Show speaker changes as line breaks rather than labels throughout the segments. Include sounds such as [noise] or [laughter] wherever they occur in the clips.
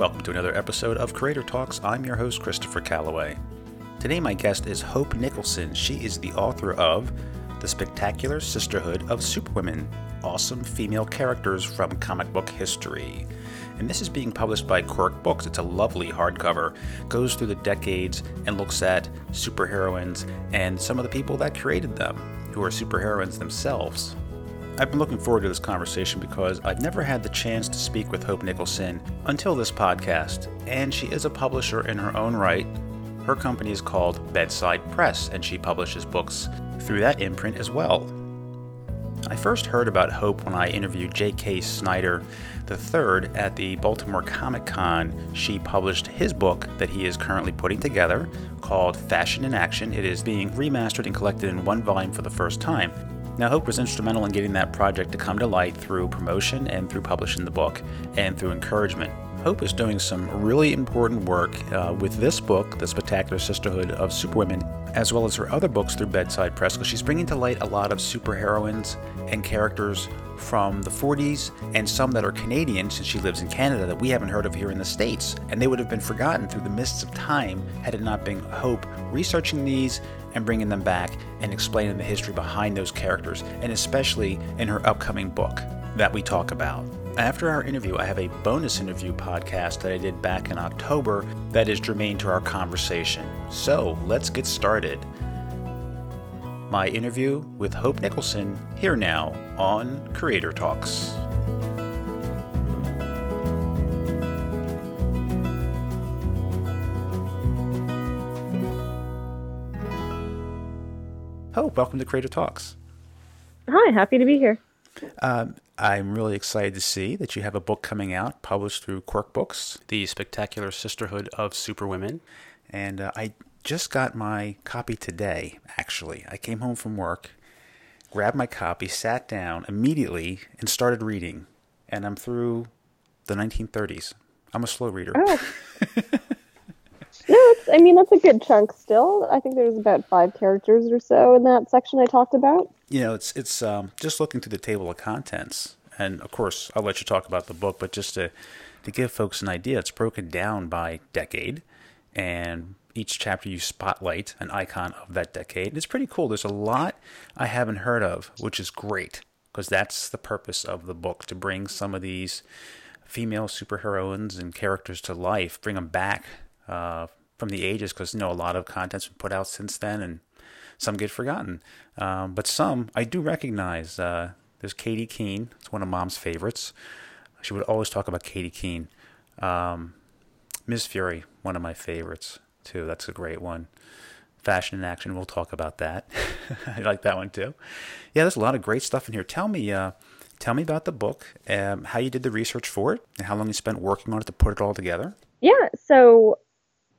Welcome to another episode of Creator Talks. I'm your host, Christopher Calloway. Today, my guest is Hope Nicholson. She is the author of The Spectacular Sisterhood of Superwomen Awesome Female Characters from Comic Book History. And this is being published by Quirk Books. It's a lovely hardcover, goes through the decades and looks at superheroines and some of the people that created them, who are superheroines themselves. I've been looking forward to this conversation because I've never had the chance to speak with Hope Nicholson until this podcast, and she is a publisher in her own right. Her company is called Bedside Press, and she publishes books through that imprint as well. I first heard about Hope when I interviewed J.K. Snyder III at the Baltimore Comic Con. She published his book that he is currently putting together called Fashion in Action. It is being remastered and collected in one volume for the first time. Now, Hope was instrumental in getting that project to come to light through promotion and through publishing the book and through encouragement. Hope is doing some really important work uh, with this book, The Spectacular Sisterhood of Superwomen, as well as her other books through Bedside Press, because she's bringing to light a lot of superheroines and characters from the 40s and some that are Canadian since she lives in Canada that we haven't heard of here in the States. And they would have been forgotten through the mists of time had it not been Hope researching these and bringing them back and explaining the history behind those characters, and especially in her upcoming book that we talk about. After our interview, I have a bonus interview podcast that I did back in October that is germane to our conversation. So let's get started. My interview with Hope Nicholson here now on Creator Talks. Welcome to Creator Talks.
Hi, happy to be here.
Um, I'm really excited to see that you have a book coming out, published through Quirk Books, The Spectacular Sisterhood of Superwomen. And uh, I just got my copy today, actually. I came home from work, grabbed my copy, sat down immediately, and started reading. And I'm through the 1930s. I'm a slow reader.
Oh. [laughs] no, it's, I mean, that's a good chunk still. I think there's about five characters or so in that section I talked about.
You know, it's it's um, just looking through the table of contents, and of course, I'll let you talk about the book, but just to to give folks an idea, it's broken down by decade, and each chapter you spotlight an icon of that decade. It's pretty cool. There's a lot I haven't heard of, which is great because that's the purpose of the book to bring some of these female superheroines and characters to life, bring them back uh, from the ages because you know a lot of content's been put out since then, and some get forgotten. Um, but some I do recognize. Uh, there's Katy Keene. It's one of Mom's favorites. She would always talk about Katy Keene. Um, Ms. Fury, one of my favorites too. That's a great one. Fashion in Action. We'll talk about that. [laughs] I like that one too. Yeah, there's a lot of great stuff in here. Tell me, uh, tell me about the book, um, how you did the research for it, and how long you spent working on it to put it all together.
Yeah. So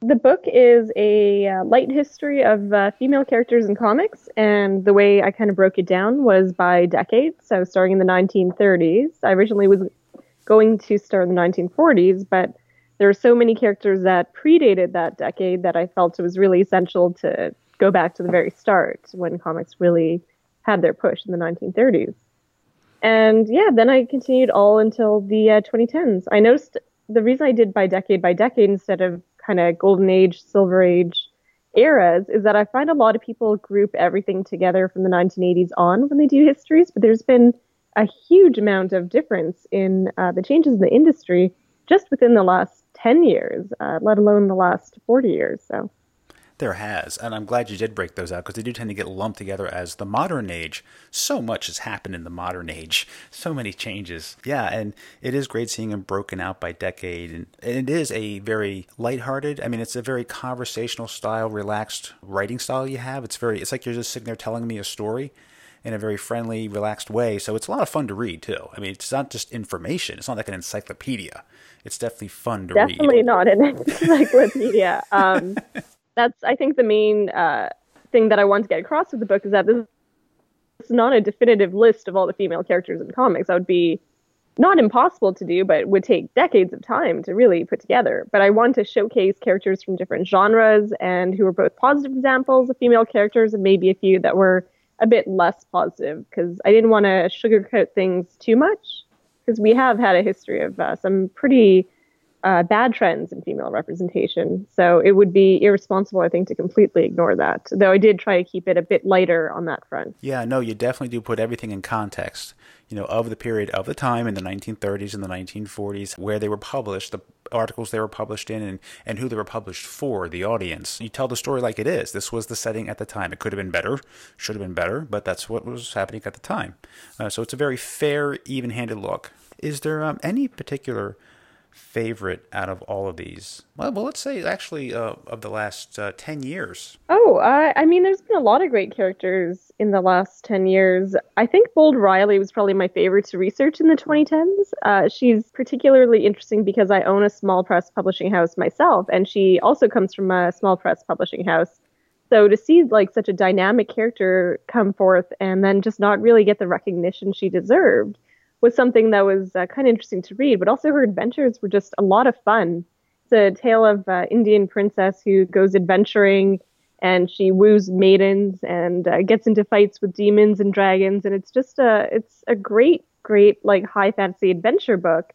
the book is a uh, light history of uh, female characters in comics, and the way I kind of broke it down was by decade. So starting in the 1930s, I originally was going to start in the 1940s, but there are so many characters that predated that decade that I felt it was really essential to go back to the very start when comics really had their push in the 1930s. And yeah, then I continued all until the uh, 2010s. I noticed the reason I did by decade by decade instead of kind of golden age, silver age eras is that I find a lot of people group everything together from the 1980s on when they do histories, but there's been a huge amount of difference in uh, the changes in the industry just within the last 10 years, uh, let alone the last 40 years. So
there has, and I'm glad you did break those out because they do tend to get lumped together as the modern age. So much has happened in the modern age, [laughs] so many changes. Yeah, and it is great seeing them broken out by decade, and it is a very lighthearted. I mean, it's a very conversational style, relaxed writing style you have. It's very, it's like you're just sitting there telling me a story in a very friendly, relaxed way. So it's a lot of fun to read too. I mean, it's not just information. It's not like an encyclopedia. It's definitely fun to
definitely
read.
Definitely not an [laughs] encyclopedia. um, [laughs] that's I think the main uh, thing that I want to get across with the book is that this is not a definitive list of all the female characters in comics. That would be not impossible to do, but would take decades of time to really put together. But I want to showcase characters from different genres and who are both positive examples of female characters and maybe a few that were a bit less positive because I didn't want to sugarcoat things too much because we have had a history of uh, some pretty uh, bad trends in female representation. So it would be irresponsible, I think, to completely ignore that. Though I did try to keep it a bit lighter on that front.
Yeah, no, you definitely do put everything in context. You know, of the period of the time in the 1930s and the 1940s, where they were published, the articles they were published in, and, and who they were published for, the audience. You tell the story like it is. This was the setting at the time. It could have been better, should have been better, but that's what was happening at the time. Uh, so it's a very fair, even handed look. Is there um, any particular favorite out of all of these? Well, well let's say actually uh, of the last uh, 10 years.
Oh, I mean, there's been a lot of great characters in the last 10 years. I think Bold Riley was probably my favorite to research in the 2010s. Uh, she's particularly interesting because I own a small press publishing house myself, and she also comes from a small press publishing house. So to see like such a dynamic character come forth and then just not really get the recognition she deserved was something that was uh, kind of interesting to read, but also her adventures were just a lot of fun. It's a tale of uh, Indian princess who goes adventuring and she woos maidens and uh, gets into fights with demons and dragons, and it's just a it's a great great like high fantasy adventure book,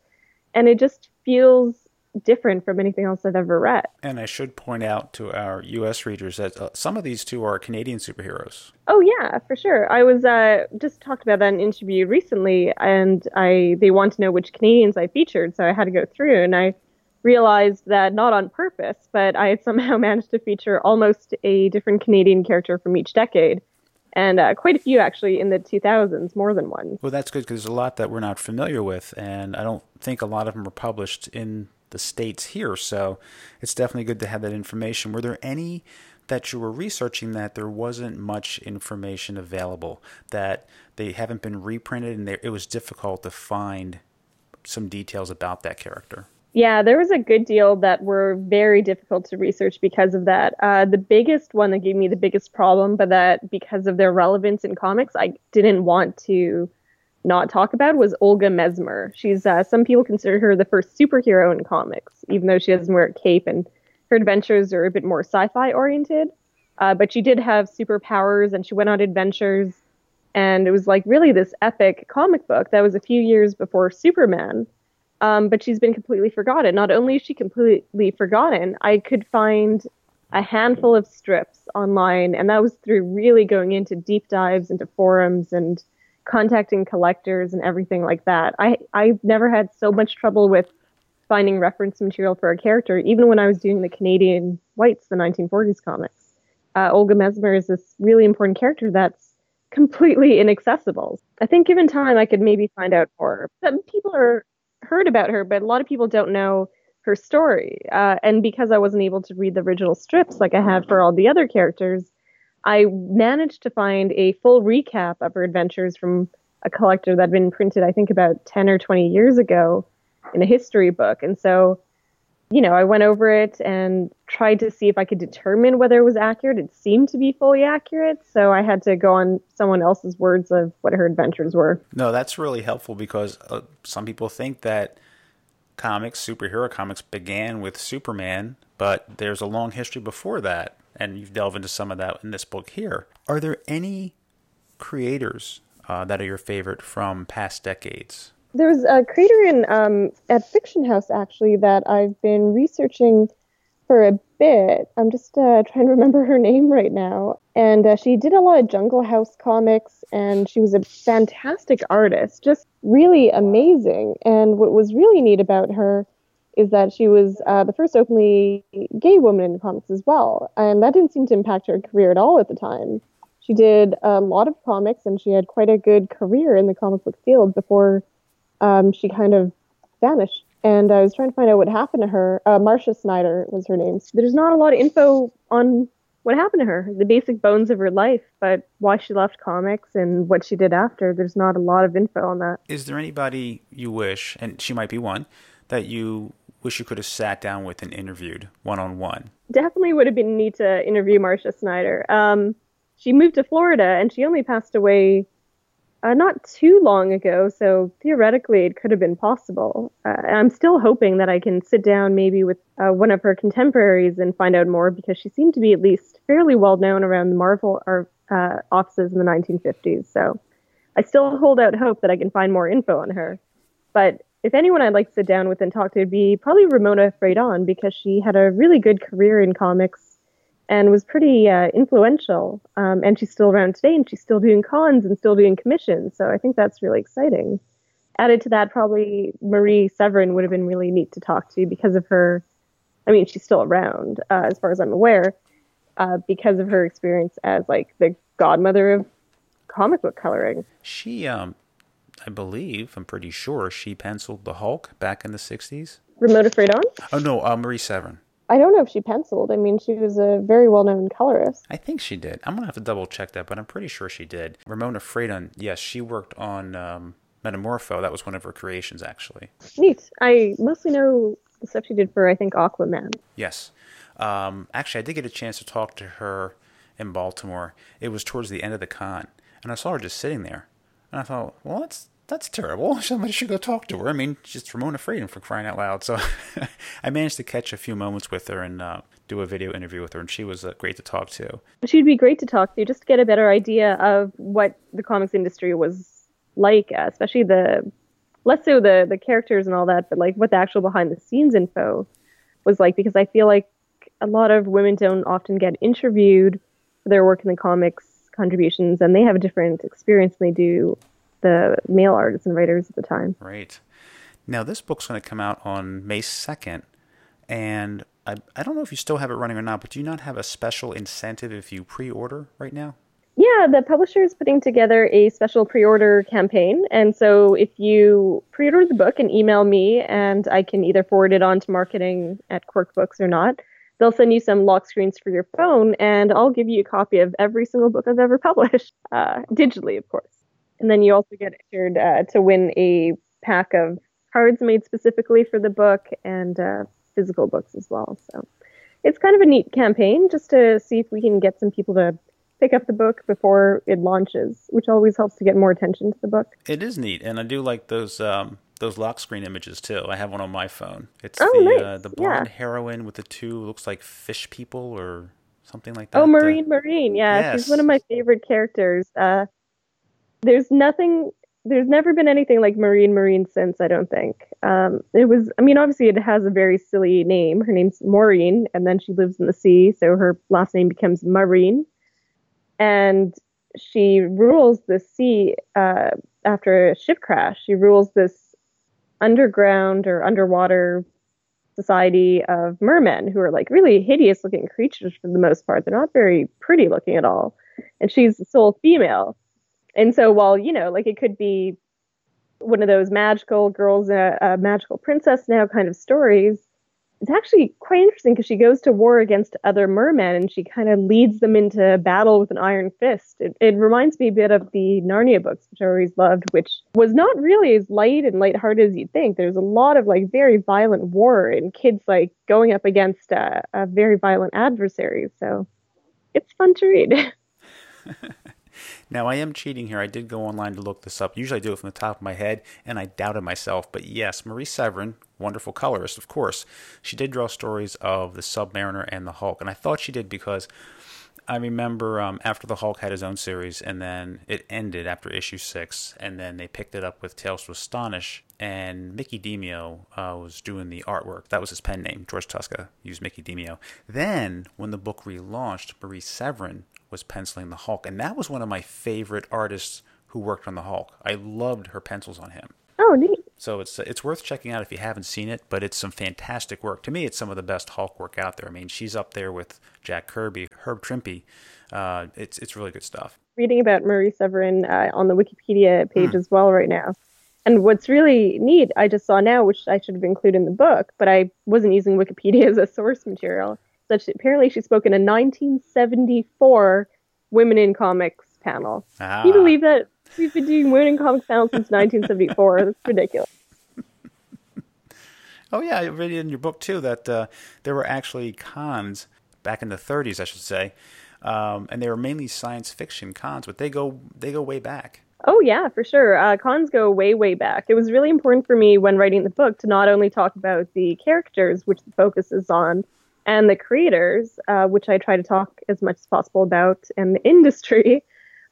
and it just feels different from anything else I've ever read.
And I should point out to our U.S. readers that uh, some of these two are Canadian superheroes.
Oh yeah, for sure. I was uh, just talked about that in an interview recently, and I they want to know which Canadians I featured, so I had to go through, and I realized that not on purpose, but I had [laughs] somehow managed to feature almost a different Canadian character from each decade. And uh, quite a few actually in the 2000s, more than one.
Well, that's good because there's a lot that we're not familiar with, and I don't think a lot of them were published in the states here. So it's definitely good to have that information. Were there any that you were researching that there wasn't much information available, that they haven't been reprinted, and it was difficult to find some details about that character?
Yeah, there was a good deal that were very difficult to research because of that. Uh, the biggest one that gave me the biggest problem, but that because of their relevance in comics, I didn't want to not talk about was Olga Mesmer. She's uh, some people consider her the first superhero in comics, even though she doesn't wear a cape and her adventures are a bit more sci-fi oriented. Uh, but she did have superpowers and she went on adventures, and it was like really this epic comic book that was a few years before Superman. Um, but she's been completely forgotten. Not only is she completely forgotten, I could find a handful of strips online, and that was through really going into deep dives into forums and contacting collectors and everything like that. I I've never had so much trouble with finding reference material for a character, even when I was doing the Canadian Whites, the 1940s comics. Uh, Olga Mesmer is this really important character that's completely inaccessible. I think given time, I could maybe find out more. Some people are heard about her, but a lot of people don't know her story. Uh, and because I wasn't able to read the original strips like I had for all the other characters, I managed to find a full recap of her adventures from a collector that had been printed, I think, about 10 or 20 years ago in a history book. And so, you know, I went over it and tried to see if I could determine whether it was accurate. It seemed to be fully accurate. So I had to go on someone else's words of what her adventures were.
No, that's really helpful because uh, some people think that comics, superhero comics, began with Superman, but there's a long history before that and you delve into some of that in this book here. Are there any creators uh, that are your favorite from past decades?
There's a creator in um, at Fiction House actually that I've been researching for a bit. I'm just uh, trying to remember her [laughs] name right now. And uh, she did a lot of Jungle House comics, and she was a fantastic artist, just really amazing. And what was really neat about her is that she was uh, the first openly gay woman in comics as well, and that didn't seem to impact her career at all at the time. She did a lot of comics, and she had quite a good career in the comic book field before um, she kind of vanished. And I was trying to find out what happened to her. Uh, Marcia Snyder was her name. There's not a lot of info on what happened to her, the basic bones of her life, but why she left comics and what she did after. There's not a lot of info on that.
Is there anybody you wish, and she might be one, that you wish you could have sat down with and interviewed one on one.
Definitely would have been neat to interview Marcia Snyder. Um, she moved to Florida and she only passed away uh, not too long ago, so theoretically it could have been possible. Uh, I'm still hoping that I can sit down maybe with uh, one of her contemporaries and find out more because she seemed to be at least fairly well known around the Marvel uh, offices in the 1950s. So I still hold out hope that I can find more info on her. But if anyone I'd like to sit down with and talk to would be probably Ramona Fradon because she had a really good career in comics and was pretty uh, influential. Um, and she's still around today and she's still doing cons and still doing commissions. So I think that's really exciting. Added to that, probably Marie Severin would have been really neat to talk to because of her. I mean, she's still around, uh, as far as I'm aware, uh, because of her experience as like the godmother of comic book coloring.
She, um, I believe, I'm pretty sure she penciled the Hulk back in the '60s.
Ramona Fradon?
Oh no, uh, Marie Severin.
I don't know if she penciled. I mean, she was a very well-known colorist.
I think she did. I'm gonna have to double check that, but I'm pretty sure she did. Ramona Fradon, yes, she worked on um, Metamorpho. That was one of her creations, actually.
Neat. I mostly know the stuff she did for, I think, Aquaman.
Yes. Um, actually, I did get a chance to talk to her in Baltimore. It was towards the end of the con, and I saw her just sitting there, and I thought, well, that's that's terrible. [laughs] Somebody should go talk to her. I mean, she's Ramona Fradon for crying out loud. So [laughs] I managed to catch a few moments with her and uh, do a video interview with her, and she was uh, great to talk to.
She'd be great to talk to just to get a better idea of what the comics industry was like, uh, especially the less so the the characters and all that, but like what the actual behind the scenes info was like. Because I feel like a lot of women don't often get interviewed for their work in the comics contributions, and they have a different experience than they do the male artists and writers at the time.
Right. Now this book's going to come out on May second, and I I don't know if you still have it running or not, but do you not have a special incentive if you pre-order right now?
Yeah, the publisher is putting together a special pre-order campaign, and so if you pre-order the book and email me, and I can either forward it on to marketing at Quirk Books or not, they'll send you some lock screens for your phone, and I'll give you a copy of every single book I've ever [laughs] published, uh, digitally, of course. And then you also get entered uh, to win a pack of cards made specifically for the book and uh, physical books as well. So it's kind of a neat campaign just to see if we can get some people to pick up the book before it launches, which always helps to get more attention to the book.
It is neat, and I do like those um, those lock screen images too. I have one on my phone. It's
oh,
the
nice.
uh, the blonde
yeah.
heroine with the two looks like fish people or something like that.
Oh,
Uh,
Maureen Marine. Yeah,
Yes.
she's one of my favorite characters. Uh, there's nothing. There's never been anything like Maureen Marine since. I don't think. Um, it was. I mean, obviously, it has a very silly name. Her name's Maureen, and then she lives in the sea, so her last name becomes Marine. And she rules the sea uh, after a ship crash. She rules this underground or underwater society of mermen who are like really hideous looking creatures for the most part. They're not very pretty looking at all. And she's the sole female. And so while, you know, like it could be one of those magical girls, a, a magical princess now kind of stories, it's actually quite interesting because she goes to war against other mermen and she kind of leads them into battle with an iron fist. It, it reminds me a bit of the Narnia books, which I always loved, which was not really as light and lighthearted as you'd think. There's a lot of like very violent war and kids like going up against uh, a very violent adversary. So it's fun to read. [laughs]
Now I am cheating here. I did go online to look this up. Usually I do it from the top of my head, and I doubted myself. But yes, Marie Severin, wonderful colorist, of course, she did draw stories of the Submariner and the Hulk, and I thought she did because I remember um, after the Hulk had his own series, and then it ended after issue six, and then they picked it up with Tales to Astonish, and Mickey Demeo uh, was doing the artwork. That was his pen name. George Tuska used Mickey Demeo. Then, when the book relaunched, Marie Severin was penciling the Hulk, and that was one of my favorite artists who worked on the Hulk. I loved her pencils on him.
oh, neat.
So it's it's worth checking out if you haven't seen it, but it's some fantastic work. To me, it's some of the best Hulk work out there. I mean, she's up there with Jack Kirby, Herb Trimpe. Uh, it's it's really good stuff.
reading about Marie Severin uh, on the Wikipedia page as well right now. And what's really neat, I just saw now, which I should have included in the book, but I wasn't using Wikipedia [laughs] as a source material. That she, apparently she spoke in a 1974 Women in Comics panel.
Ah,
Can you believe that? We've been doing in Comics panels since 1974. That's ridiculous.
Oh yeah, I read it in your book too that uh, there were actually cons back in the 30s, I should say, um, and they were mainly science fiction cons, but they go they go way back.
Oh yeah, for sure. Uh, cons go way, way back. It was really important for me when writing the book to not only talk about the characters, which the focus is on, and the creators, uh, which I try to talk as much as possible about, and the [laughs] industry,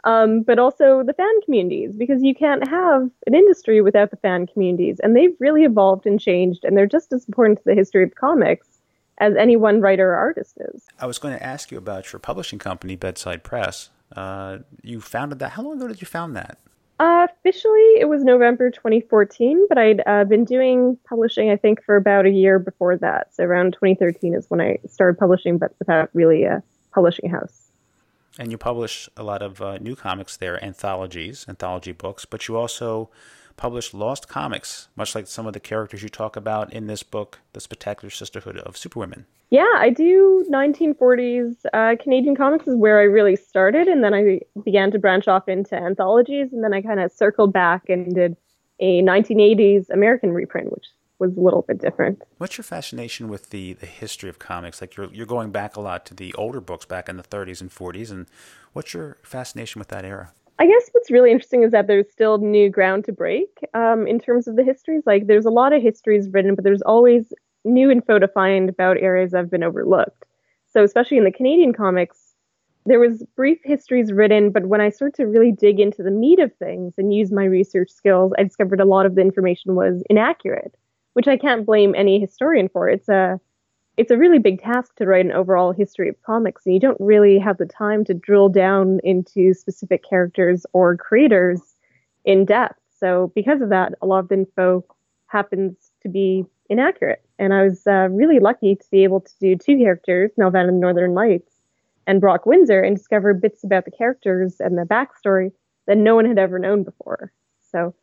um, but also the fan communities, because you can't have an industry without the fan communities. And they've really evolved and changed, and they're just as important to the history of comics as any one writer or artist is.
I was going to ask you about your publishing company, Bedside Press. Uh, you founded that. How long ago did you found that?
Uh, officially, it was November 2014, but I'd uh, been doing publishing, I think, for about a year before that. So around 2013 is when I started publishing, but without really a publishing house.
And you publish a lot of uh, new comics there, anthologies, anthology books, but you also publish lost comics, much like some of the characters you talk about in this book, The Spectacular Sisterhood of Superwomen.
Yeah, I do 1940s uh, Canadian comics is where I really started, and then I began to branch off into anthologies, and then I kind of circled back and did a 1980s American reprint, which was a little bit different.
What's your fascination with the, the history of comics? Like you're you're going back a lot to the older books back in the 30s and 40s, and what's your fascination with that era?
I guess what's really interesting is that there's still new ground to break um, in terms of the histories. Like there's a lot of histories written, but there's always new info to find about areas that have been overlooked. So especially in the Canadian comics, there was brief histories written, but when I started to really dig into the meat of things and use my research skills, I discovered a lot of the information was inaccurate, which I can't blame any historian for. It's a it's a really big task to write an overall history of comics, and you don't really have the time to drill down into specific characters or creators in depth. So, because of that, a lot of the info happens to be inaccurate. And I was uh, really lucky to be able to do two characters, Nelvana and Northern Lights, and Brok Windsor, and discover bits about the characters and the backstory that no one had ever known before. So,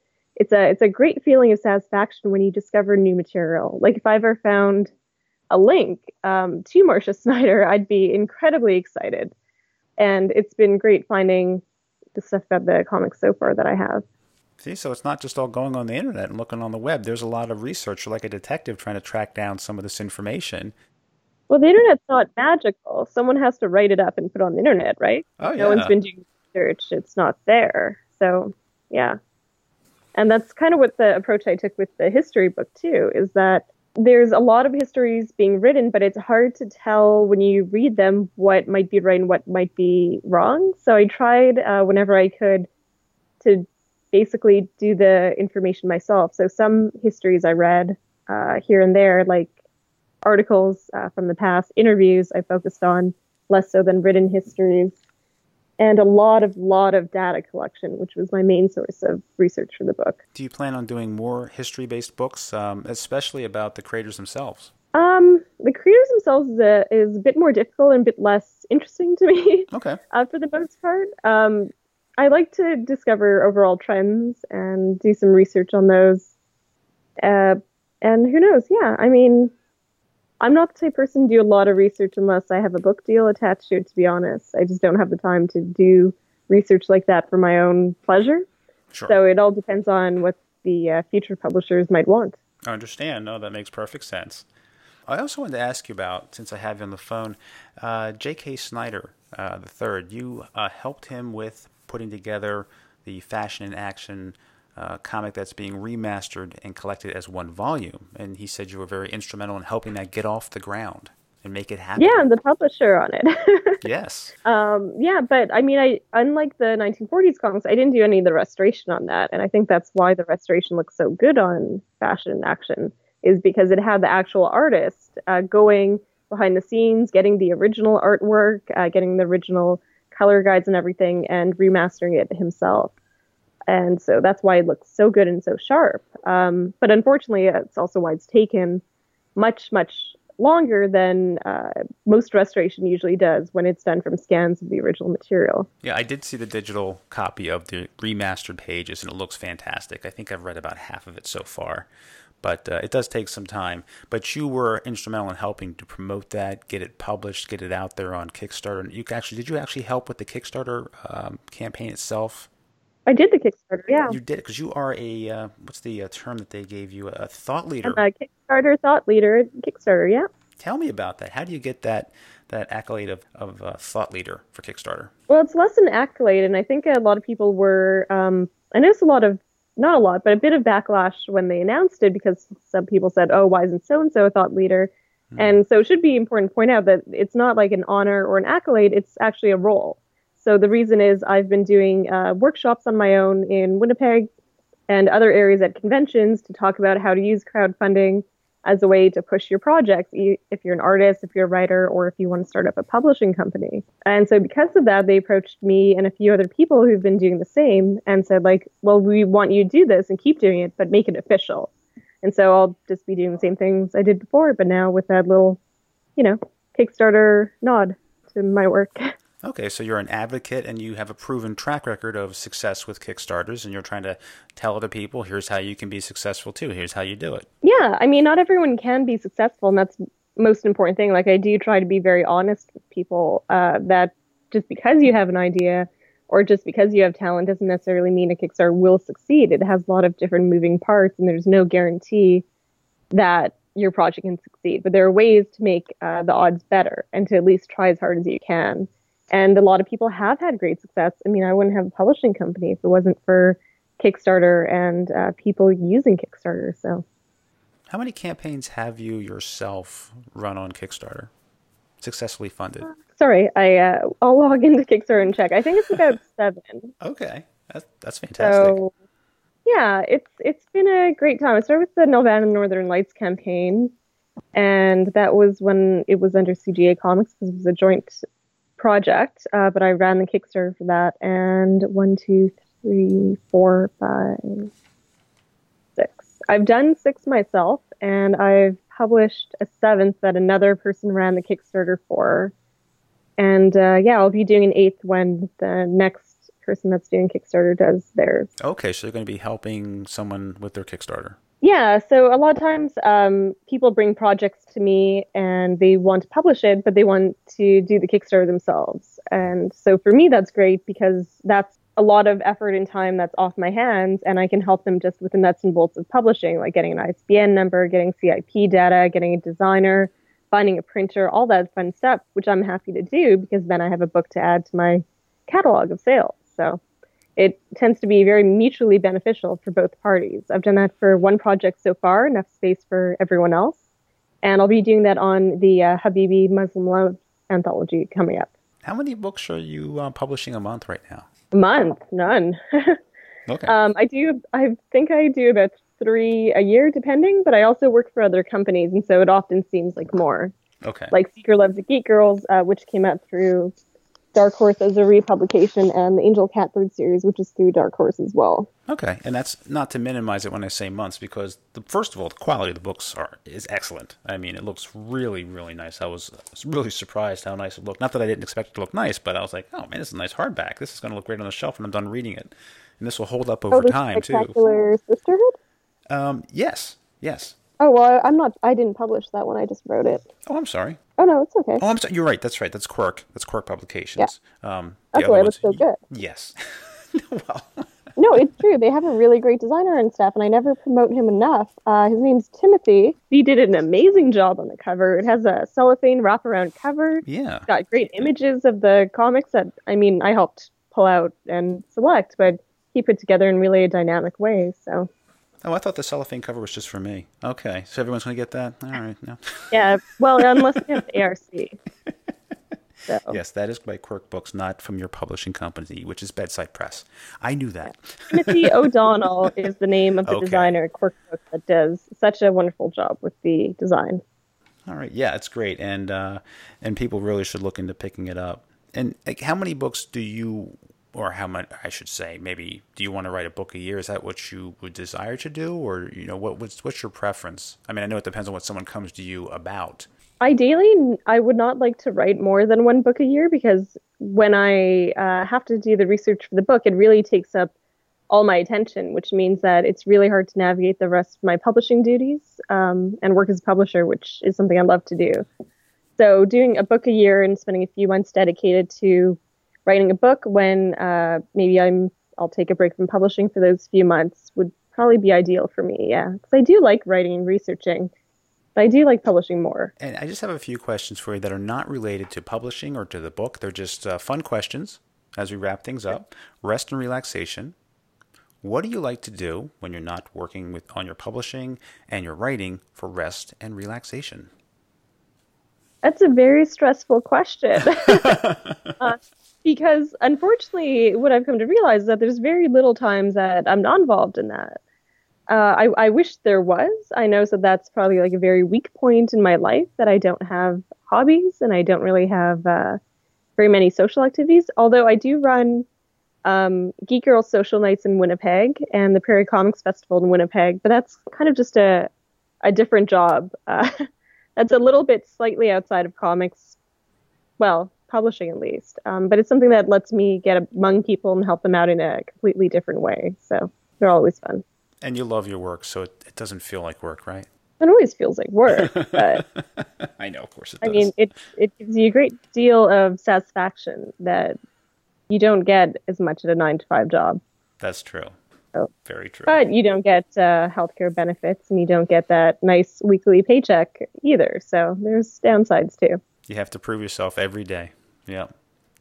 it's a it's a great feeling of satisfaction when you discover new material. Like if I ever found a link um, to Marcia [laughs] Snyder, I'd be incredibly excited. And it's been great finding the stuff about the comics so far that I have.
See, so it's not just all going on the internet and looking on the web. There's a lot of research, like a detective trying to track down some of this information.
Well, the internet's not magical. Someone has to write it up and put it on the internet, right?
Oh,
yeah. No one's been doing research. It's not there. So, yeah. And that's kind of what the approach I took with the history book, too, is that there's a lot of histories being written, but it's hard to tell when you read them what might be right and what might be wrong. So I tried uh, whenever I could to basically do the information myself. So some histories I read uh, here and there, like articles uh, from the past, interviews I focused on less so than written histories and a lot of lot of data collection, which was my main source of research for the book.
Do you plan on doing more history-based books, um, especially about the creators themselves?
Um, the creators themselves is a, is a bit more difficult and a bit less interesting to me. [laughs]
Okay.
uh, for the most part, um, I like to discover overall trends and do some research on those. Uh, and who knows? Yeah, I mean, I'm not the type of person to do a lot of research unless I have a book deal attached to it, to be honest. I just don't have the time to do research like that for my own pleasure.
Sure.
So it all depends on what the uh, future publishers might want.
I understand. No, that makes perfect sense. I also wanted to ask you about, since I have you on the phone, uh, J.K. Snyder uh, the third. You uh, helped him with putting together the Fashion in Action uh, comic that's being remastered and collected as one volume. And he said you were very instrumental in helping that get off the ground and make it happen.
Yeah, I'm the publisher on it. [laughs]
yes.
Um, yeah, but I mean, I unlike the 1940s comics, I didn't do any of the restoration on that, and I think that's why the restoration looks so good on Fashion Action is because it had the actual artist uh, going behind the scenes, getting the original artwork, uh, getting the original color guides and everything, and remastering it himself and so that's why it looks so good and so sharp. Um, but unfortunately, it's also why it's taken much, much longer than uh, most restoration usually does when it's done from scans of the original material.
Yeah, I did see the digital copy of the remastered pages, and it looks fantastic. I think I've read about half of it so far, but uh, it does take some time. But you were instrumental in helping to promote that, get it published, get it out there on Kickstarter. You actually did you actually help with the Kickstarter um, campaign itself?
I did the Kickstarter. Yeah,
you did because you are a uh, what's the uh, term that they gave you? A thought leader.
I'm a Kickstarter thought leader. Kickstarter. Yeah.
Tell me about that. How do you get that that accolade of of uh, thought leader for Kickstarter?
Well, it's less an accolade, and I think a lot of people were. Um, I noticed a lot of not a lot, but a bit of backlash when they announced it because some people said, "Oh, why isn't so and so a thought leader?" Hmm. And so it should be important to point out that it's not like an honor or an accolade; it's actually a role. So the reason is I've been doing uh, workshops on my own in Winnipeg and other areas at conventions to talk about how to use crowdfunding as a way to push your projects if you're an artist, if you're a writer, or if you want to start up a publishing company. And so because of that, they approached me and a few other people who've been doing the same and said like, well, we want you to do this and keep doing it, but make it official. And so I'll just be doing the same things I did before, but now with that little, you know, Kickstarter nod to my work. [laughs]
Okay, so you're an advocate and you have a proven track record of success with Kickstarters, and you're trying to tell other people, here's how you can be successful too. Here's how you do it.
Yeah, I mean, not everyone can be successful, and that's most important thing. Like, I do try to be very honest with people uh, that just because you have an idea or just because you have talent doesn't necessarily mean a Kickstarter will succeed. It has a lot of different moving parts, and there's no guarantee that your project can succeed. But there are ways to make uh, the odds better and to at least try as hard as you can. And a lot of people have had great success. I mean, I wouldn't have a publishing company if it wasn't for Kickstarter and uh, people using Kickstarter. So,
how many campaigns have you yourself run on Kickstarter, successfully funded? Uh,
sorry, I uh, I'll log into Kickstarter and check. I think it's about [laughs] seven.
Okay, that's that's fantastic. So,
yeah, it's it's been a great time. I started with the Nelvana Northern Lights campaign, and that was when it was under CGA Comics because it was a joint project, uh, but I ran the Kickstarter for that. And one, two, three, four, five, six. I've done six myself, and I've published a seventh that another person ran the Kickstarter for. And uh, yeah, I'll be doing an eighth when the next person that's doing Kickstarter does theirs.
Okay, so you're going to be helping someone with their Kickstarter.
Yeah, so a lot of times um, people bring projects to me and they want to publish it, but they want to do the Kickstarter themselves. And so for me, that's great because that's a lot of effort and time that's off my hands, and I can help them just with the nuts and bolts of publishing, like getting an ISBN number, getting CIP data, getting a designer, finding a printer, all that fun stuff, which I'm happy to do because then I have a book to add to my catalog of sales. So it tends to be very mutually beneficial for both parties. I've done that for one project so far, enough space for everyone else. And I'll be doing that on the uh, Habibi Muslim Love anthology coming up.
How many books are you uh, publishing a month right now?
A month? None. [laughs] okay. Um, I do, I think I do about three a year, depending, but I also work for other companies, and so it often seems like more.
Okay.
Like Secret Loves the Geek Girls, uh, which came out through Dark Horse as a republication, and the Angel Catbird series, which is through Dark Horse as well.
Okay, and that's not to minimize it when I say months, because the, first of all, the quality of the books are is excellent. I mean, it looks really, really nice. I was, really surprised how nice it looked. Not that I didn't expect it to look nice, but I was like, oh man, this is a nice hardback. This is going to look great on the shelf when I'm done reading it, and this will hold up over
oh,
time
too. Sisterhood.
Um, yes, yes.
Oh well, I'm not. I didn't publish that one. I just wrote it.
Oh, I'm sorry.
Oh no, it's okay.
Oh, I'm sorry. You're right. That's right. That's Quirk. That's Quirk Publications.
Yeah. Um, That's why it looks so good.
Yes. [laughs]
well. no, it's true. They have a really great designer and stuff, and I never promote him enough. Uh, his name's Timothy. He did an amazing job on the cover. It has a cellophane wraparound cover.
Yeah. It's
got great images of the comics that I mean I helped pull out and select, but he put together in really a dynamic way. So
Oh, I thought the cellophane cover was just for me. Okay, so everyone's going to get that. All right, no. [laughs]
Yeah, well, unless you have ARC. [laughs]
So. Yes, that is by Quirk Books, not from your publishing company, which is Bedside Press. I knew that.
Timothy [laughs] O'Donnell is the name of the okay. designer at Quirk Books that does such a wonderful job with the design.
All right, yeah, it's great, and uh, and people really should look into picking it up. And like, how many books do you or how much I should say, maybe do you want to write a book a year? Is that what you would desire to do, or you know, what what's what's your preference? I mean, I know it depends on what someone comes to you about.
Ideally, I would not like to write more than one book a year because when I uh, have to do the research for the book, it really takes up all my attention, which means that it's really hard to navigate the rest of my publishing duties um, and work as a publisher, which is something I love to do. So, doing a book a year and spending a few months dedicated to writing a book when uh, maybe I'm I'll take a break from publishing for those few months would probably be ideal for me. Yeah, because I do like writing and researching. But I do like publishing more.
And I just have a few questions for you that are not related to publishing or to the book. They're just uh, fun questions as we wrap things up. Rest and relaxation. What do you like to do when you're not working with on your publishing and your writing for rest and relaxation?
That's a very stressful question. [laughs] [laughs] uh, because unfortunately, what I've come to realize is that there's very little times that I'm not involved in that. Uh, I, I wish there was. I know so that's probably like a very weak point in my life that I don't have hobbies and I don't really have uh, very many social activities. Although I do run um, Geek Girl Social Nights in Winnipeg and the Prairie Comics Festival in Winnipeg, but that's kind of just a a different job. Uh, [laughs] that's a little bit slightly outside of comics. Well, publishing at least. Um, but it's something that lets me get among people and help them out in a completely different way. So they're always fun.
And you love your work, so it, it doesn't feel like work, right?
It always feels like work, but [laughs]
I know, of course, it does.
I mean, it it gives you a great deal of satisfaction that you don't get as much at a nine to five job.
That's true.
So,
Very true.
But you don't get uh, healthcare benefits, and you don't get that nice weekly paycheck either. So there's downsides too.
You have to prove yourself every day. Yeah,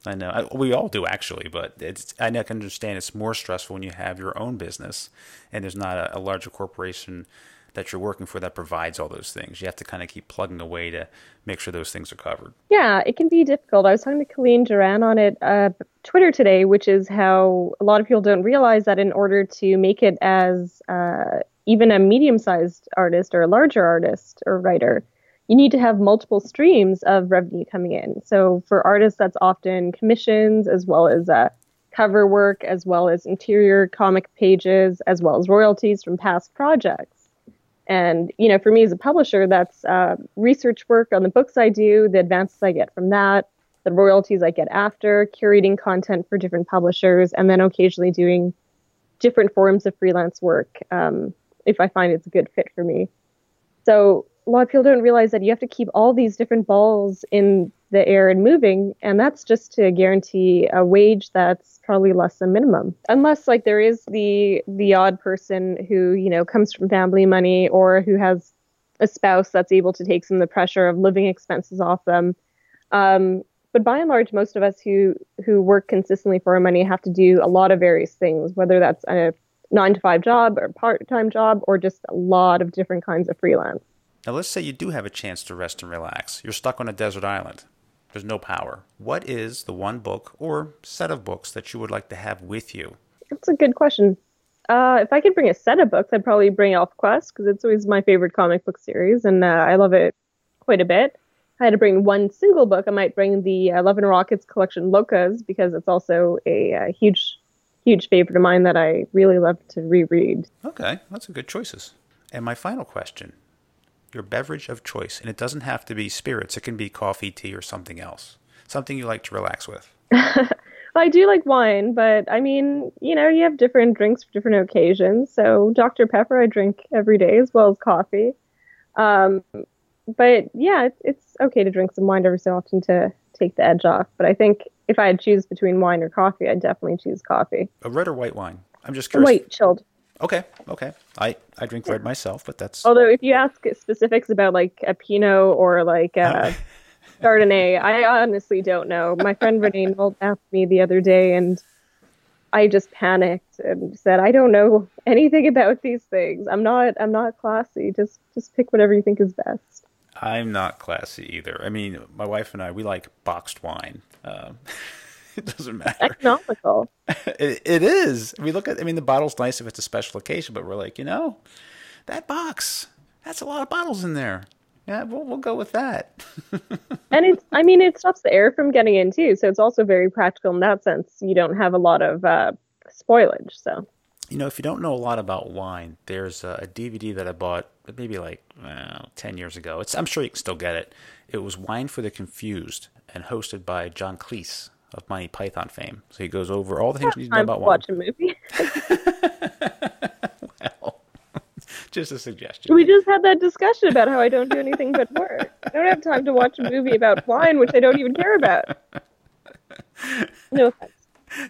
I know. I, we all do actually, but it's I can understand it's more stressful when you have your own business and there's not a, a larger corporation that you're working for that provides all those things. You have to kind of keep plugging away to make sure those things are covered.
Yeah, it can be difficult. I was talking to Colleen Doran on it uh, Twitter today, which is how a lot of people don't realize that in order to make it as uh, even a medium-sized artist or a larger artist or writer, you need to have multiple streams of revenue coming in. So for artists, that's often commissions as well as uh, cover work, as well as interior comic pages, as well as royalties from past projects. And you know, for me as a publisher, that's uh, research work on the books I do, the advances I get from that, the royalties I get after, curating content for different publishers, and then occasionally doing different forms of freelance work um, if I find it's a good fit for me. So a lot of people don't realize that you have to keep all these different balls in the air and moving, and that's just to guarantee a wage that's probably less than minimum. Unless like there is the the odd person who you know comes from family money or who has a spouse that's able to take some of the pressure of living expenses off them. Um, but by and large, most of us who who work consistently for our money have to do a lot of various things, whether that's a nine to five job or part time job or just a lot of different kinds of freelance.
Now, let's say you do have a chance to rest and relax. You're stuck on a desert island. There's no power. What is the one book or set of books that you would like to have with you?
That's a good question. Uh, if I could bring a set of books, I'd probably bring ElfQuest because it's always my favorite comic book series, and uh, I love it quite a bit. If I had to bring one single book, I might bring the uh, Love and Rockets collection Locas because it's also a, a, uh, huge, huge favorite of mine that I really love to reread.
Okay, that's a good choices. And my final question your beverage of choice. And it doesn't have to be spirits, it can be coffee, tea, or something else. Something you like to relax with.
well, [laughs] I do like wine, but I mean, you know, you have different drinks for different occasions. So Dr. Pepper I drink every day as well as coffee. Um, but yeah, it's, it's okay to drink some wine every so often to take the edge off. But I think if I had to choose between wine or coffee, I'd definitely choose coffee.
A red or white wine? I'm just curious.
White, chilled.
Okay, okay. I, I drink red myself, but that's.
Although, if you ask specifics about like a Pinot or like a [laughs] Chardonnay, I honestly don't know. My friend [laughs] Renee asked me the other day, and I just panicked and said, "I don't know anything about these things. I'm not. I'm not classy. Just just pick whatever you think is best."
I'm not classy either. I mean, my wife and I we like boxed wine. Um, [laughs] it doesn't matter.
Economical. [laughs]
it, it is. We look at. I mean, the bottle's nice if it's a special occasion, but we're like, you know, that box. That's a lot of bottles in there. Yeah, we'll we'll go with that. [laughs]
and it's. I mean, it stops the air from getting in too, so it's also very practical in that sense. You don't have a lot of uh, spoilage. So.
You know, if you don't know a lot about wine, there's a, a DVD that I bought maybe like ten years ago. It's I'm sure you can still get it. It was Wine for the Confused and hosted by John Cleese of Monty Python fame. So he goes over all the things you need to know about
watch a movie. [laughs] [laughs]
well, [laughs] just a suggestion.
We just had that discussion about how I don't do anything but work. I don't have time to watch a movie about wine, which I don't even care about. No offense.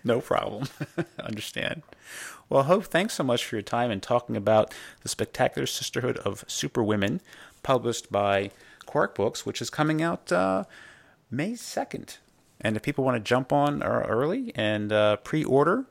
No problem. Understand. Well, Hope, thanks so much for your time and talking about the Spectacular Sisterhood of Superwomen, published by Quirk Books, which is coming out uh, May 2nd. And if people want to jump on uh, early and uh, pre-order,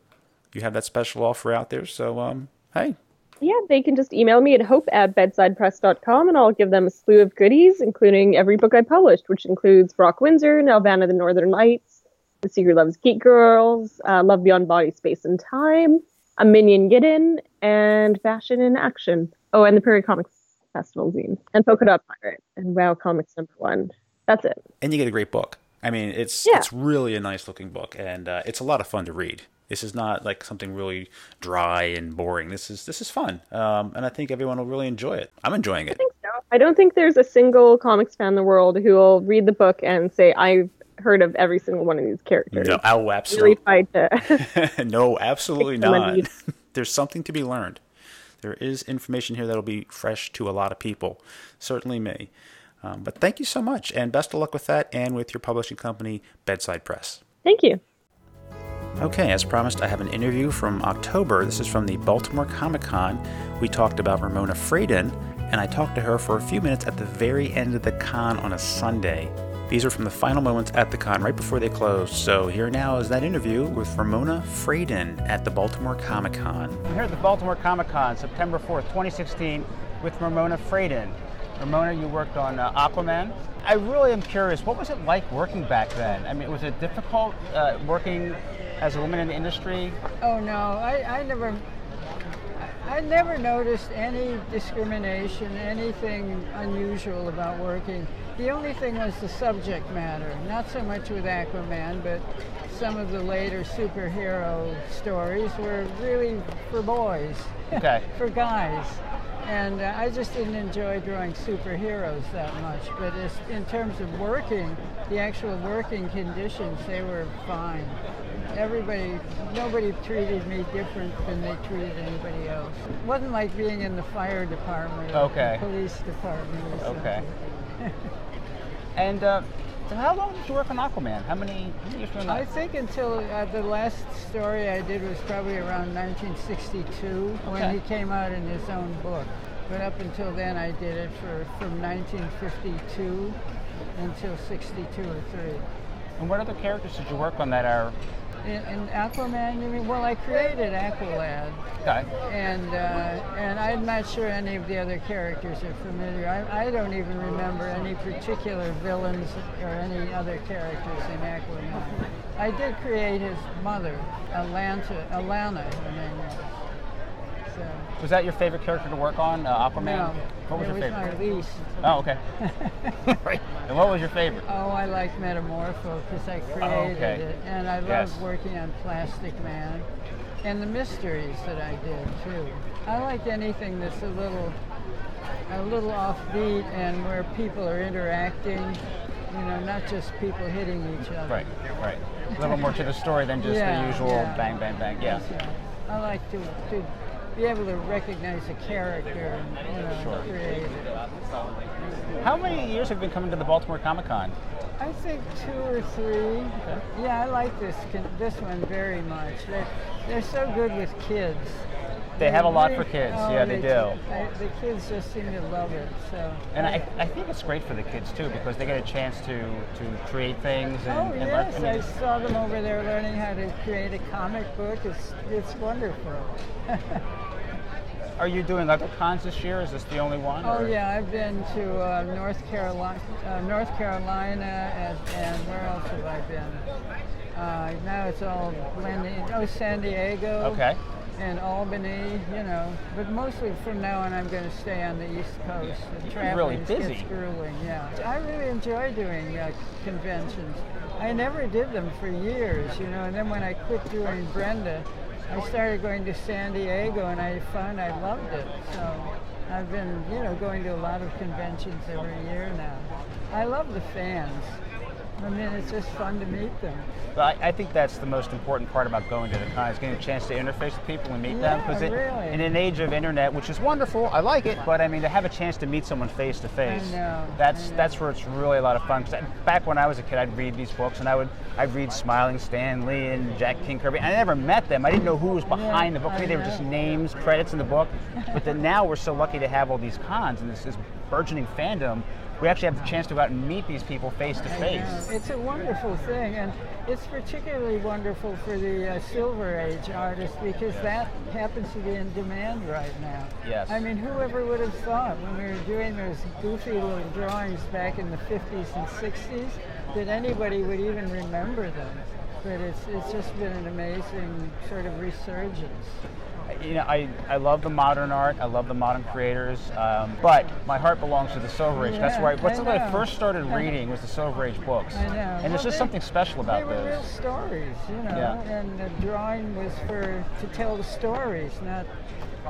you have that special offer out there. So, um, hey.
Yeah, they can just email me at hope at bedsidepress.com and I'll give them a slew of goodies, including every book I published, which includes Brok Windsor, Nelvana the Northern Lights, The Secret Loves Geek Girls, uh, Love Beyond Body, Space, and Time, A Minion Get In, and Fashion in Action. Oh, and the Prairie Comics Festival zine, and Polka Dot Pirate, and Wow Comics number one. That's it.
And you get a great book. I mean, it's
Yeah.
it's really a nice looking book, and uh, it's a lot of fun to read. This is not like something really dry and boring. This is this is fun, um, and I think everyone will really enjoy it. I'm enjoying it.
I think so. I don't think there's a single comics fan in the world who will read the book and say, I've heard of every single one of these characters.
No, oh,
Really
absolutely. [laughs]
tried to. [laughs]
no, absolutely
Take some of
not. [laughs] There's something to be learned. There is information here that'll be fresh to a lot of people, certainly me. Um, but thank you so much, and best of luck with that and with your publishing company, Bedside Press.
Thank you.
Okay, as promised, I have an interview from October. This is from the Baltimore Comic Con. We talked about Ramona Fradon, and I talked to her for a few minutes at the very end of the con on a Sunday. These are from the final moments at the con, right before they closed. So here now is that interview with Ramona Fradon at the Baltimore Comic Con. I'm here at the Baltimore Comic Con, September 4th, 2016, with Ramona Fradon. Ramona, you worked on uh, Aquaman. I really am curious, what was it like working back then? I mean, was it difficult uh, working as a woman in the industry?
Oh no, I, I never, I I never noticed any discrimination, anything unusual about working. The only thing was the subject matter. Not so much with Aquaman, but some of the later superhero stories were really for boys,
Okay. [laughs]
for guys. And uh, I just didn't enjoy drawing superheroes that much. But as, in terms of working, the actual working conditions, they were fine. Everybody, nobody treated me different than they treated anybody else. It wasn't like being in the fire department or
Okay.
police department or something.
Okay. [laughs] and uh, how long did you work on Aquaman? How many, years
I think until uh, the last story I did was probably around 1962 when he came out in his own book. But up until then, I did it for from 1952 until 62 or 3.
And what other characters did you work on that are?
In, in Aquaman, you mean? Well, I created Aqualad,
Okay.
and uh, and I'm not sure any of the other characters are familiar. I, I don't even remember any particular villains or any other characters in Aquaman. I did create his mother, Atlanta, Alana, her name was.
Was that your favorite character to work on, uh, Aquaman?
no,
What was
it
your
was
favorite?
my least.
Oh, okay. [laughs] right. And what was your favorite?
Oh, I like Metamorpho because I created
Oh, okay.
it, and I love
Yes.
working on Plastic Man, and the mysteries that I did too. I like anything that's a little, a little offbeat and where people are interacting. You know, not just people hitting each other.
Right, right. A little more to the story than just
Yeah,
the usual
yeah.
bang, bang, bang. Yeah.
I like to, to be able to recognize a character and you know
Sure.
create it.
How many years have you been coming to the Baltimore Comic Con?
I think two or three. Yeah, I like this con- this one very much. They're, they're so good with kids.
They have a lot for kids.
oh,
yeah, they, do.
I, the kids just seem to love it. So.
And I, I think it's great for the kids too because they get a chance to, to create things and,
Oh
and learn-
yes,
I mean,
I saw them over there learning how to create a comic book. It's it's wonderful.
Are you doing other cons this year? Is this the only one?
Oh
or-
yeah, I've been to uh, North Carolina, uh, North Carolina, and, and where else have I been? Uh, now it's all blending. Oh, San Diego.
Okay.
And Albany, you know, but mostly from now on, I'm going to stay on the East Coast. The
You're
traveling
really busy.
gets grueling. Yeah, I really enjoy doing uh, conventions. I never did them for years, you know, and then when I quit doing Brenda, I started going to San Diego, and I found I loved it. So I've been, you know, going to a lot of conventions every year now. I love the fans. I mean, it's just fun to meet them.
But I, I think that's the most important part about going to the con is getting a chance to interface with people and meet them. Because
really.
in an age of internet, which is wonderful, I like it. But I mean, to have a chance to meet someone face to face, that's
I know.
that's where it's really a lot of fun. 'Cause I- back when I was a kid, I'd read these books and I would I'd read Smiling Stan Lee and Jack King Kirby. I never met them. I didn't know who was behind the book.
I
Maybe they were just names, credits in the book. But then now we're so lucky to have all these cons and this, this burgeoning fandom. We actually have the chance to go out and meet these people face to face.
It's a wonderful thing, and it's particularly wonderful for the uh, Silver Age artists because that happens to be in demand right now.
Yes.
I mean, whoever would have thought when we were doing those goofy little drawings back in the 50s and 60s that anybody would even remember them? but it's it's just been an amazing sort of resurgence.
You know, I, I love the modern art. I love the modern creators. Um, but my heart belongs to the Silver Age. That's
Yeah,
where I, what's
I
when I first started reading was the Silver Age books.
I know.
And
Well,
there's just
they-
something special about
They
about
were real
those.
stories, you know,
Yeah.
and the drawing was for to tell the stories, not,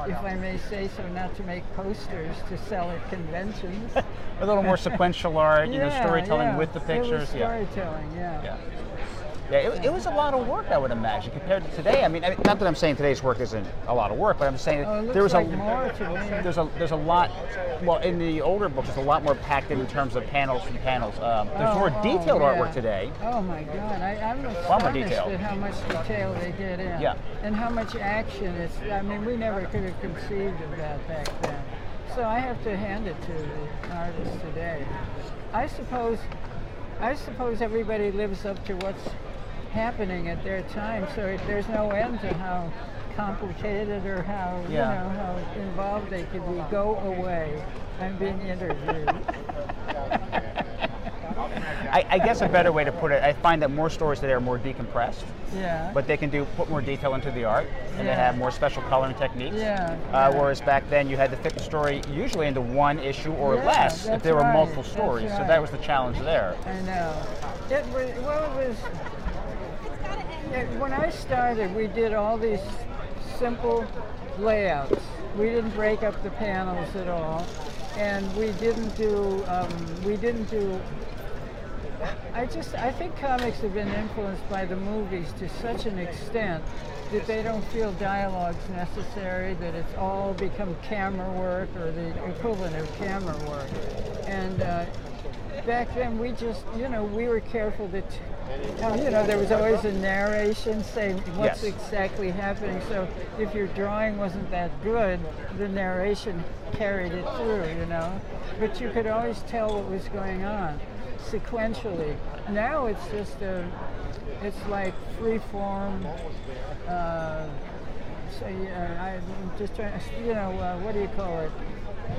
if I may say so, not to make posters to sell at conventions. [laughs]
A little more sequential art, you know, [laughs] storytelling
yeah.
with the
It
pictures.
was
yeah.
storytelling, yeah.
Yeah. Yeah, it, it was a lot of work, I would imagine, compared to today. I mean, I mean, not that I'm saying today's work isn't a lot of work, but I'm saying
Oh,
there was
like
a
more
there's a there's a lot. Well, in the older books, there's a lot more packed in in terms of panels and panels. Um, there's
Oh,
more
oh,
detailed
yeah.
artwork today.
Oh my God, I, I'm
Far more
astonished
detail.
at how much detail they get in.
Yeah.
And how much action it's, I mean, we never could have conceived of that back then. So I have to hand it to the artists today. I suppose, I suppose everybody lives up to what's happening at their time, so it, there's no end to how complicated or how, you know, how involved they could be. Go away. I'm being interviewed. [laughs]
I, I guess a better way to put it, I find that more stories today are more decompressed,
Yeah.
but they can do put more detail into the art, and they have more special coloring techniques.
Yeah,
Uh,
yeah.
whereas back then, you had to fit the story usually into one issue or
Yeah,
less if there were
right,
multiple stories. So that was the challenge there.
I know. It was, well, it was. When I started, we did all these simple layouts. We didn't break up the panels at all, and we didn't do. Um, we didn't do. I just I think comics have been influenced by the movies to such an extent that they don't feel dialogues necessary. That it's all become camera work or the equivalent of camera work, and. Uh, back then we just you know we were careful that uh, you know there was always a narration saying what's
Yes.
exactly happening so if your drawing wasn't that good the narration carried it through you know but you could always tell what was going on sequentially now it's just a it's like free form uh, say, uh, I'm just trying to, you know, uh, what do you call it?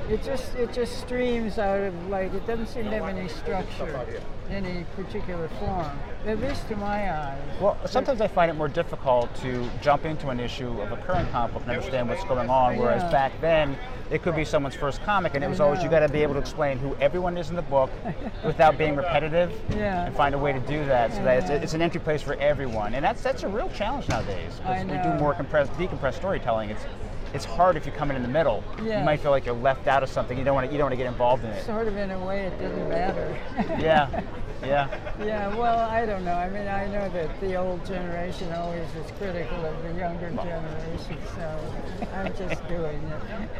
It just it just streams out of like it doesn't seem to have any structure, any particular form, at least to my eyes.
Well, sometimes I find it more difficult to jump into an issue of a current comic and understand what's going on, whereas
Yeah.
back then it could be someone's first comic, and it was always you got to be able to explain who everyone is in the book [laughs] without being repetitive,
Yeah.
and find a way to do that so that it's, it's an entry place for everyone, and that's that's a real challenge nowadays because we do more compressed, decompressed storytelling. It's it's hard if you come in in the middle.
Yeah.
You might feel like you're left out of something. You don't want to you don't want to get involved in it.
Sort of in a way, it didn't matter. [laughs]
Yeah, yeah.
Yeah, well, I don't know. I mean, I know that the old generation always is critical of the younger generation, so I'm just doing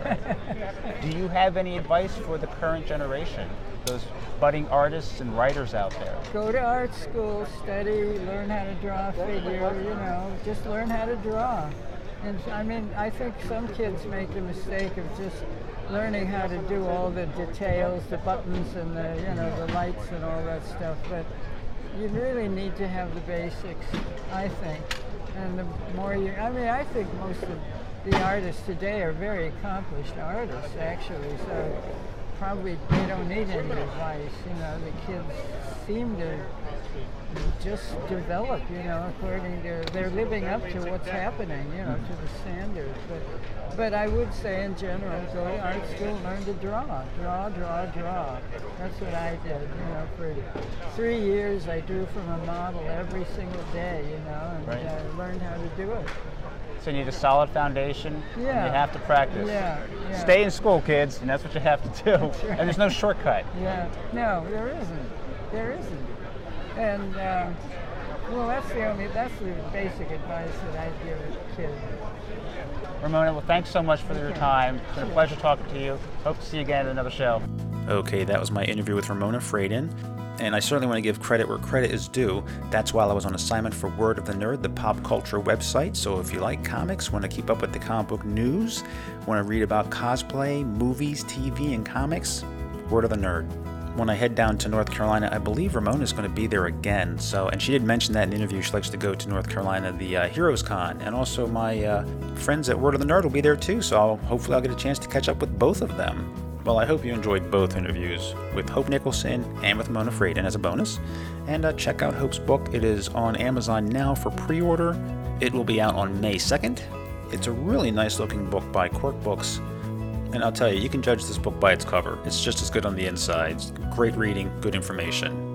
it.
Do you have any advice for the current generation, those budding artists and writers out there?
Go to art school, study, learn how to draw, a figure, you know, just learn how to draw. And I mean, I think some kids make the mistake of just learning how to do all the details, the buttons and the, you know, the lights and all that stuff. But you really need to have the basics, I think. And the more you, I mean, I think most of the artists today are very accomplished artists, actually. So probably they don't need any advice. You know, the kids seem to just develop, you know, according to they're living up to what's happening, you know, to the standards. But but I would say in general, go to art school, learn to draw, draw, draw, draw. That's what I did, you know, for three years. I drew from a model every single day, you know, and
Right.
uh, learned how to do it.
So you need a solid foundation. And
Yeah.
you have to practice.
Yeah, yeah.
Stay in school, kids, and that's what you have to do.
right.
And there's no shortcut.
Yeah, no, there isn't. There isn't. And uh, well, that's the only that's the basic advice that I give a kid.
Ramona, well, thanks so much for your time. It's been a pleasure talking to you. Hope to see you again at another show. Okay, that was my interview with Ramona Fradon. And I certainly want to give credit where credit is due. That's while I was on assignment for Word of the Nerd, the pop culture website. So if you like comics, want to keep up with the comic book news, want to read about cosplay, movies, TV, and comics, Word of the Nerd. When I head down to North Carolina, I believe Ramona's going to be there again. So, and she did mention that in the interview. She likes to go to North Carolina, the uh, Heroes Con, and also my uh, friends at Word of the Nerd will be there too. So, I'll, hopefully, I'll get a chance to catch up with both of them.
Well, I hope you enjoyed both interviews with Hope Nicholson and with Mona Fradon as a bonus. And uh, check out Hope's book. It is on Amazon now for pre order. It will be out on May 2nd. It's a really nice looking book by Quirk Books. And I'll tell you, you can judge this book by its cover. It's just as good on the inside. Great reading, good information.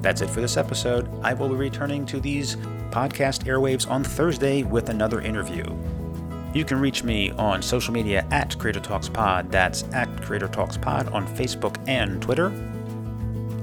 That's it for this episode. I will be returning to these podcast airwaves on Thursday with another interview. You can reach me on social media at Creator Talks Pod. That's at Creator Talks Pod on Facebook and Twitter.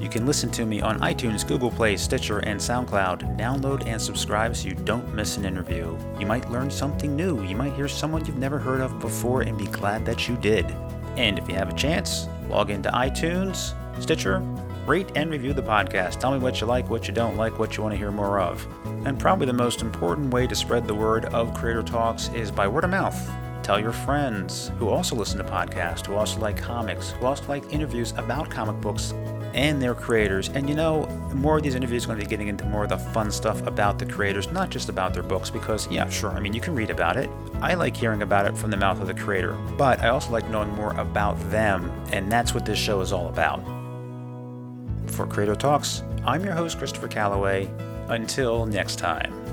You can listen to me on iTunes, Google Play, Stitcher, and SoundCloud. Download and subscribe so you don't miss an interview. You might learn something new. You might hear someone you've never heard of before and be glad that you did. And if you have a chance, log into iTunes, Stitcher, rate and review the podcast. Tell me what you like, what you don't like, what you want to hear more of. And probably the most important way to spread the word of Creator Talks is by word of mouth. Tell your friends who also listen to podcasts, who also like comics, who also like interviews about comic books and their creators. And you know, more of these interviews are going to be getting into more of the fun stuff about the creators, not just about their books, because, yeah, sure, I mean, you can read about it. I like hearing about it from the mouth of the creator, but I also like knowing more about them, and that's what this show is all about. For Creator Talks, I'm your host, Christopher Calloway. Until next time.